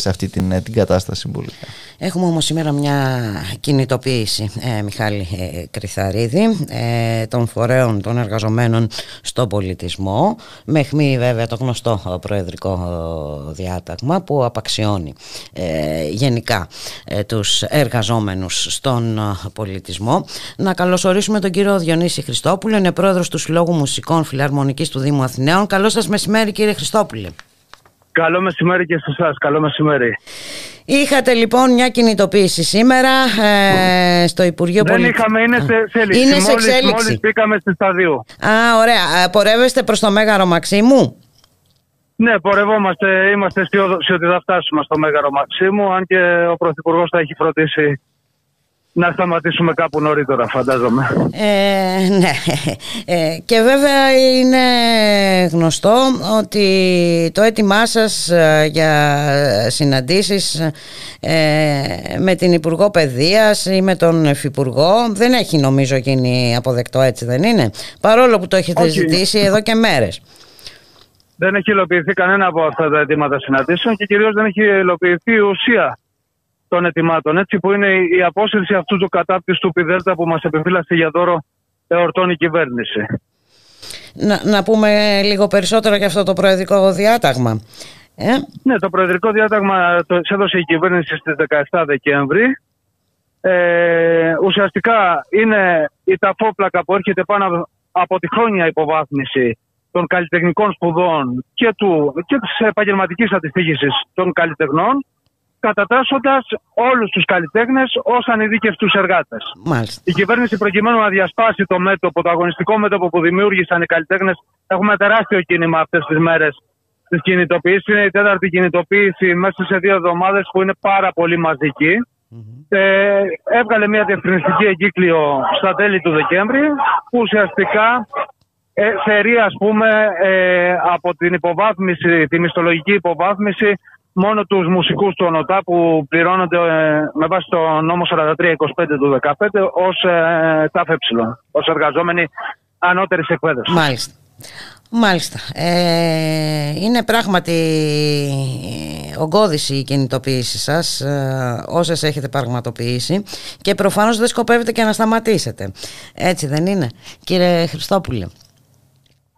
σε αυτή την, ε, την κατάσταση συμβολικά. Έχουμε όμως σήμερα μια κινητοποίηση, ε, Μιχάλη ε, Κρυθαρίδη, ε, των φορέων των εργαζομένων στον πολιτισμό, με χμή βέβαια το γνωστό προεδρικό διάταγμα που απαξιώνει γενικά τους εργαζόμενους στον πολιτισμό. Να καλωσορίσουμε τον κύριο Διονύση Χριστόπουλο, είναι πρόεδρος του Συλλόγου Μουσικών Φιλαρμονικής του Δήμου Αθηναίων. Καλώς σας μεσημέρι κύριε Χριστόπουλε. Καλό μεσημέρι και σε εσάς. Καλό μεσημέρι. Είχατε λοιπόν μια κινητοποίηση σήμερα ε, στο Υπουργείο Πολιτικών. Δεν είχαμε, είναι σε, σε εξέλιξη. Είναι σε εξέλιξη. Μόλις, πήγαμε στη σταδίου. Α, ωραία. Ε, πορεύεστε προς το Μέγαρο Μαξίμου; Ναι, πορευόμαστε. Είμαστε αισιόδοξοι ότι θα φτάσουμε στο Μέγαρο Μαξίμου, αν και ο Πρωθυπουργός θα έχει φροντίσει να σταματήσουμε κάπου νωρίτερα φαντάζομαι. Ε, ναι. Ε, και βέβαια είναι γνωστό ότι το έτοιμά σας ε, για συναντήσεις ε, με την Υπουργό Παιδείας ή με τον Υφυπουργό δεν έχει νομίζω γίνει αποδεκτό έτσι δεν είναι; Παρόλο που το έχετε ζητήσει εδώ και μέρες. Δεν έχει υλοποιηθεί κανένα από αυτά τα αιτήματα συναντήσεων και κυρίως δεν έχει υλοποιηθεί η ουσία των ετοιμάτων, έτσι που είναι η απόσυρση αυτού του κατάπτυστου πιδέλτα που μας επιφύλασε για δώρο εορτών η κυβέρνηση. Να, να πούμε λίγο περισσότερο για αυτό το προεδρικό διάταγμα. Ε; Ναι, το προεδρικό διάταγμα το έδωσε η κυβέρνηση στις 17 Δεκέμβρη. Ε, ουσιαστικά είναι η ταφόπλακα που έρχεται πάνω από τη χρόνια υποβάθμιση των καλλιτεχνικών σπουδών και, του, και της επαγγελματικής των καλλιτεχνών κατατάσσοντας όλους τους καλλιτέχνες ως ανειδίκευτους εργάτες. Η κυβέρνηση, προκειμένου να διασπάσει το μέτωπο, το αγωνιστικό μέτωπο που δημιούργησαν οι καλλιτέχνες, έχουμε τεράστιο κίνημα αυτές τις μέρες της κινητοποίησης. Είναι η τέταρτη κινητοποίηση μέσα σε δύο εβδομάδες που είναι πάρα πολύ μαζική. Ε, έβγαλε μια διευκρινιστική εγκύκλιο στα τέλη του Δεκέμβρη που ουσιαστικά ε, θερεί ας πούμε ε, από την υποβάθμιση, τη μισθολογική υποβάθμιση μόνο τους μουσικούς του ΟΝΟΤΑ που πληρώνονται ε, με βάση το νόμο 4325 του 2015 ως ε, ΤΑΦΕ, ως εργαζόμενοι ανώτερης εκπαίδευσης. Μάλιστα. Μάλιστα. Ε, είναι πράγματι ογκώδηση η κινητοποίηση σας ε, όσες έχετε πραγματοποιήσει και προφανώς δεν σκοπεύετε και να σταματήσετε. Έτσι δεν είναι κύριε Χριστόπουλε;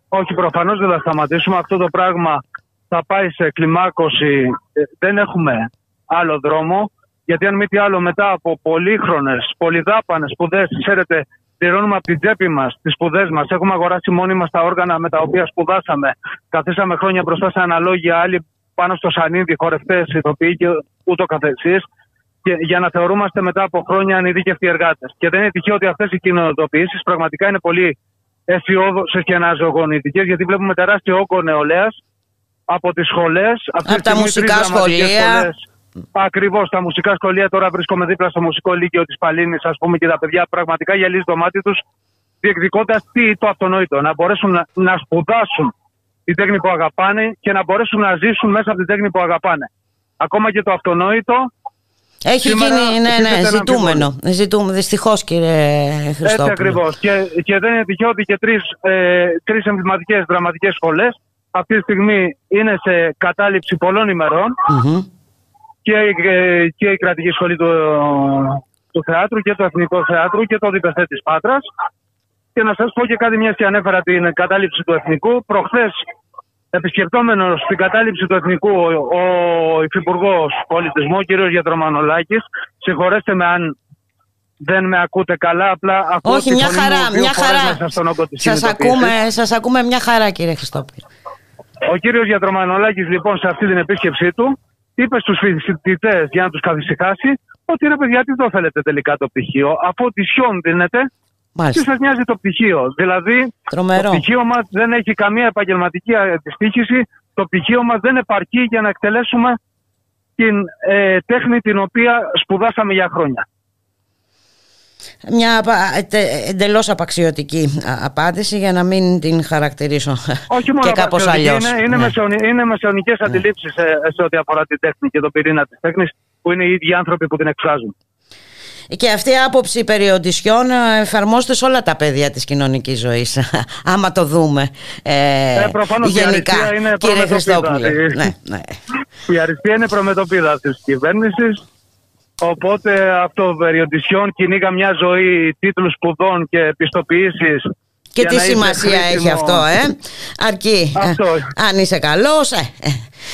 Όχι προφανώς δεν θα σταματήσουμε αυτό το πράγμα θα πάει σε κλιμάκωση. Ε, δεν έχουμε άλλο δρόμο. Γιατί αν μη τι άλλο μετά από πολύχρονες, πολυδάπανες σπουδές, ξέρετε, πληρώνουμε από την τσέπη μας τις σπουδές μας. Έχουμε αγοράσει μόνοι μας τα όργανα με τα οποία σπουδάσαμε. Καθίσαμε χρόνια μπροστά σε αναλόγια, άλλοι πάνω στο σανίδι, χορευτές, ηθοποιοί και ούτω καθεξής. Για να θεωρούμαστε μετά από χρόνια ανειδίκευτοι εργάτες. Και δεν είναι τυχαίο ότι αυτές οι κοινοτοποιήσει πραγματικά είναι πολύ αισιόδοξε και αναζωογονητικές, γιατί βλέπουμε τεράστιο όγκο νεολαίας από τις σχολές. Από τα μουσικά σχολεία. Ακριβώς, τα μουσικά σχολεία. Τώρα βρίσκομαι δίπλα στο μουσικό λύκειο της Παλίνης, ας πούμε, και τα παιδιά πραγματικά γυαλίζει το μάτι τους, διεκδικώντας τι το αυτονόητο. Να μπορέσουν να, να σπουδάσουν την τέχνη που αγαπάνε και να μπορέσουν να ζήσουν μέσα από την τέχνη που αγαπάνε. Ακόμα και το αυτονόητο. Έχει γίνει ναι, ναι, ζητούμενο. Ζητούμε, δυστυχώς, κύριε Χριστόπουλο. Έτσι ακριβώς. Και, και δεν είναι τυχαίο ότι και τρεις ε, εμβληματικές δραματικές σχολές αυτή τη στιγμή είναι σε κατάληψη πολλών και, και, η κρατική σχολή του, του θεάτρου και το εθνικό θεάτρου και το διπεθέ της Πάτρας. Και να σας πω και κάτι μιας και ανέφερα την κατάληψη του εθνικού. Προχθές επισκεπτόμενος στην κατάληψη του εθνικού ο, ο Υφυπουργός Πολιτισμού, ο κ. Γιατρομανολάκης, συγχωρέστε με αν δεν με ακούτε καλά, απλά Όχι, μια χαρά, μια χαρά. Σας ακούμε, σας ακούμε μια χαρά κύριε Χριστόπουλο. Ο κύριος Γιατρομανολάκης, λοιπόν, σε αυτή την επίσκεψή του, είπε στους φοιτητές για να τους καθησυχάσει ότι ρε παιδιά, τι το θέλετε τελικά το πτυχίο, αφού τη σιών δίνετε. Τι σας νοιάζει το πτυχίο; Δηλαδή, Τρομερό. το πτυχίο μας δεν έχει καμία επαγγελματική αντιστοίχηση. Το πτυχίο μας δεν επαρκεί για να εκτελέσουμε την ε, τέχνη την οποία σπουδάσαμε για χρόνια. Μια εντελώς απαξιωτική απάντηση για να μην την χαρακτηρίσω Όχι μόνο και κάπως αλλιώ. Είναι, είναι, ναι. είναι μεσαιωνικές ναι. αντιλήψεις σε, σε ό,τι αφορά την τέχνη και τον πυρήνα της τέχνης, που είναι οι ίδιοι άνθρωποι που την εκφράζουν. Και αυτή η άποψη περί οντισιών εφαρμόζεται σε όλα τα πεδία της κοινωνικής ζωής, άμα το δούμε ε, ε, γενικά, η είναι κύριε Χριστόπουλε. Ναι, ναι. Η αριστεία είναι προμετωπίδα της κυβέρνησης, οπότε αυτό περί οντισιών κυνήγα μια ζωή τίτλους σπουδών και επιστοποιήσεις και τι σημασία έχει αυτό, ε; Αρκεί. Ε, αν είσαι καλός, ε,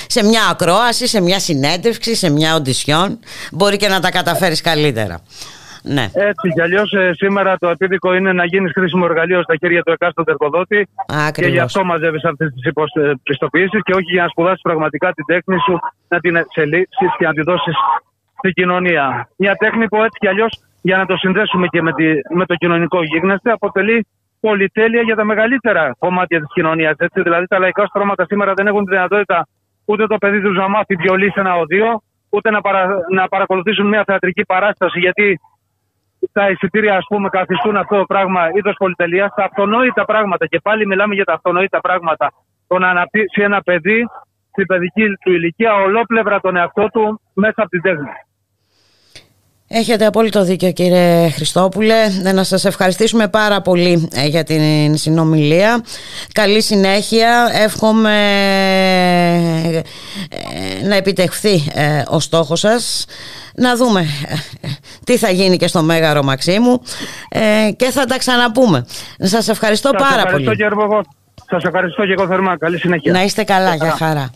σε μια ακρόαση, σε μια συνέντευξη, σε μια οντισιόν, μπορεί και να τα καταφέρεις καλύτερα. Ναι. Έτσι κι αλλιώς ε, σήμερα το επίδικο είναι να γίνεις χρήσιμο εργαλείο στα χέρια του εκάστοτε εργοδότη. Και γι' αυτό μαζεύεις αυτές τις πιστοποιήσεις και όχι για να σπουδάσεις πραγματικά την τέχνη σου, να την εξελίξεις και να τη δώσεις στην κοινωνία. Μια τέχνη που έτσι κι αλλιώς για να το συνδέσουμε και με, τη, με το κοινωνικό γίγνεσθε αποτελεί πολυτέλεια για τα μεγαλύτερα κομμάτια της κοινωνίας. Δηλαδή, τα λαϊκά στρώματα σήμερα δεν έχουν τη δυνατότητα ούτε το παιδί τους να μάθει βιολί σε ένα οδείο, ούτε να, παρα, να παρακολουθήσουν μια θεατρική παράσταση, γιατί τα εισιτήρια, ας πούμε, καθιστούν αυτό το πράγμα είδος πολυτελείας. Τα αυτονόητα πράγματα, και πάλι μιλάμε για τα αυτονόητα πράγματα, το να αναπτύξει ένα παιδί στην παιδική του ηλικία ολόπλευρα τον εαυτό του μέσα από την τέχνη. Έχετε απόλυτο δίκιο κύριε Χριστόπουλε. Να σας ευχαριστήσουμε πάρα πολύ ε, για την συνομιλία. Καλή συνέχεια. Εύχομαι ε, να επιτευχθεί ε, ο στόχος σας. Να δούμε τι θα γίνει και στο Μέγαρο Μαξίμου και θα τα ξαναπούμε. Σας ευχαριστώ σας πάρα ευχαριστώ πολύ. Και Σας ευχαριστώ και εγώ θερμά. Καλή συνέχεια. Να είστε καλά. Για χαρά.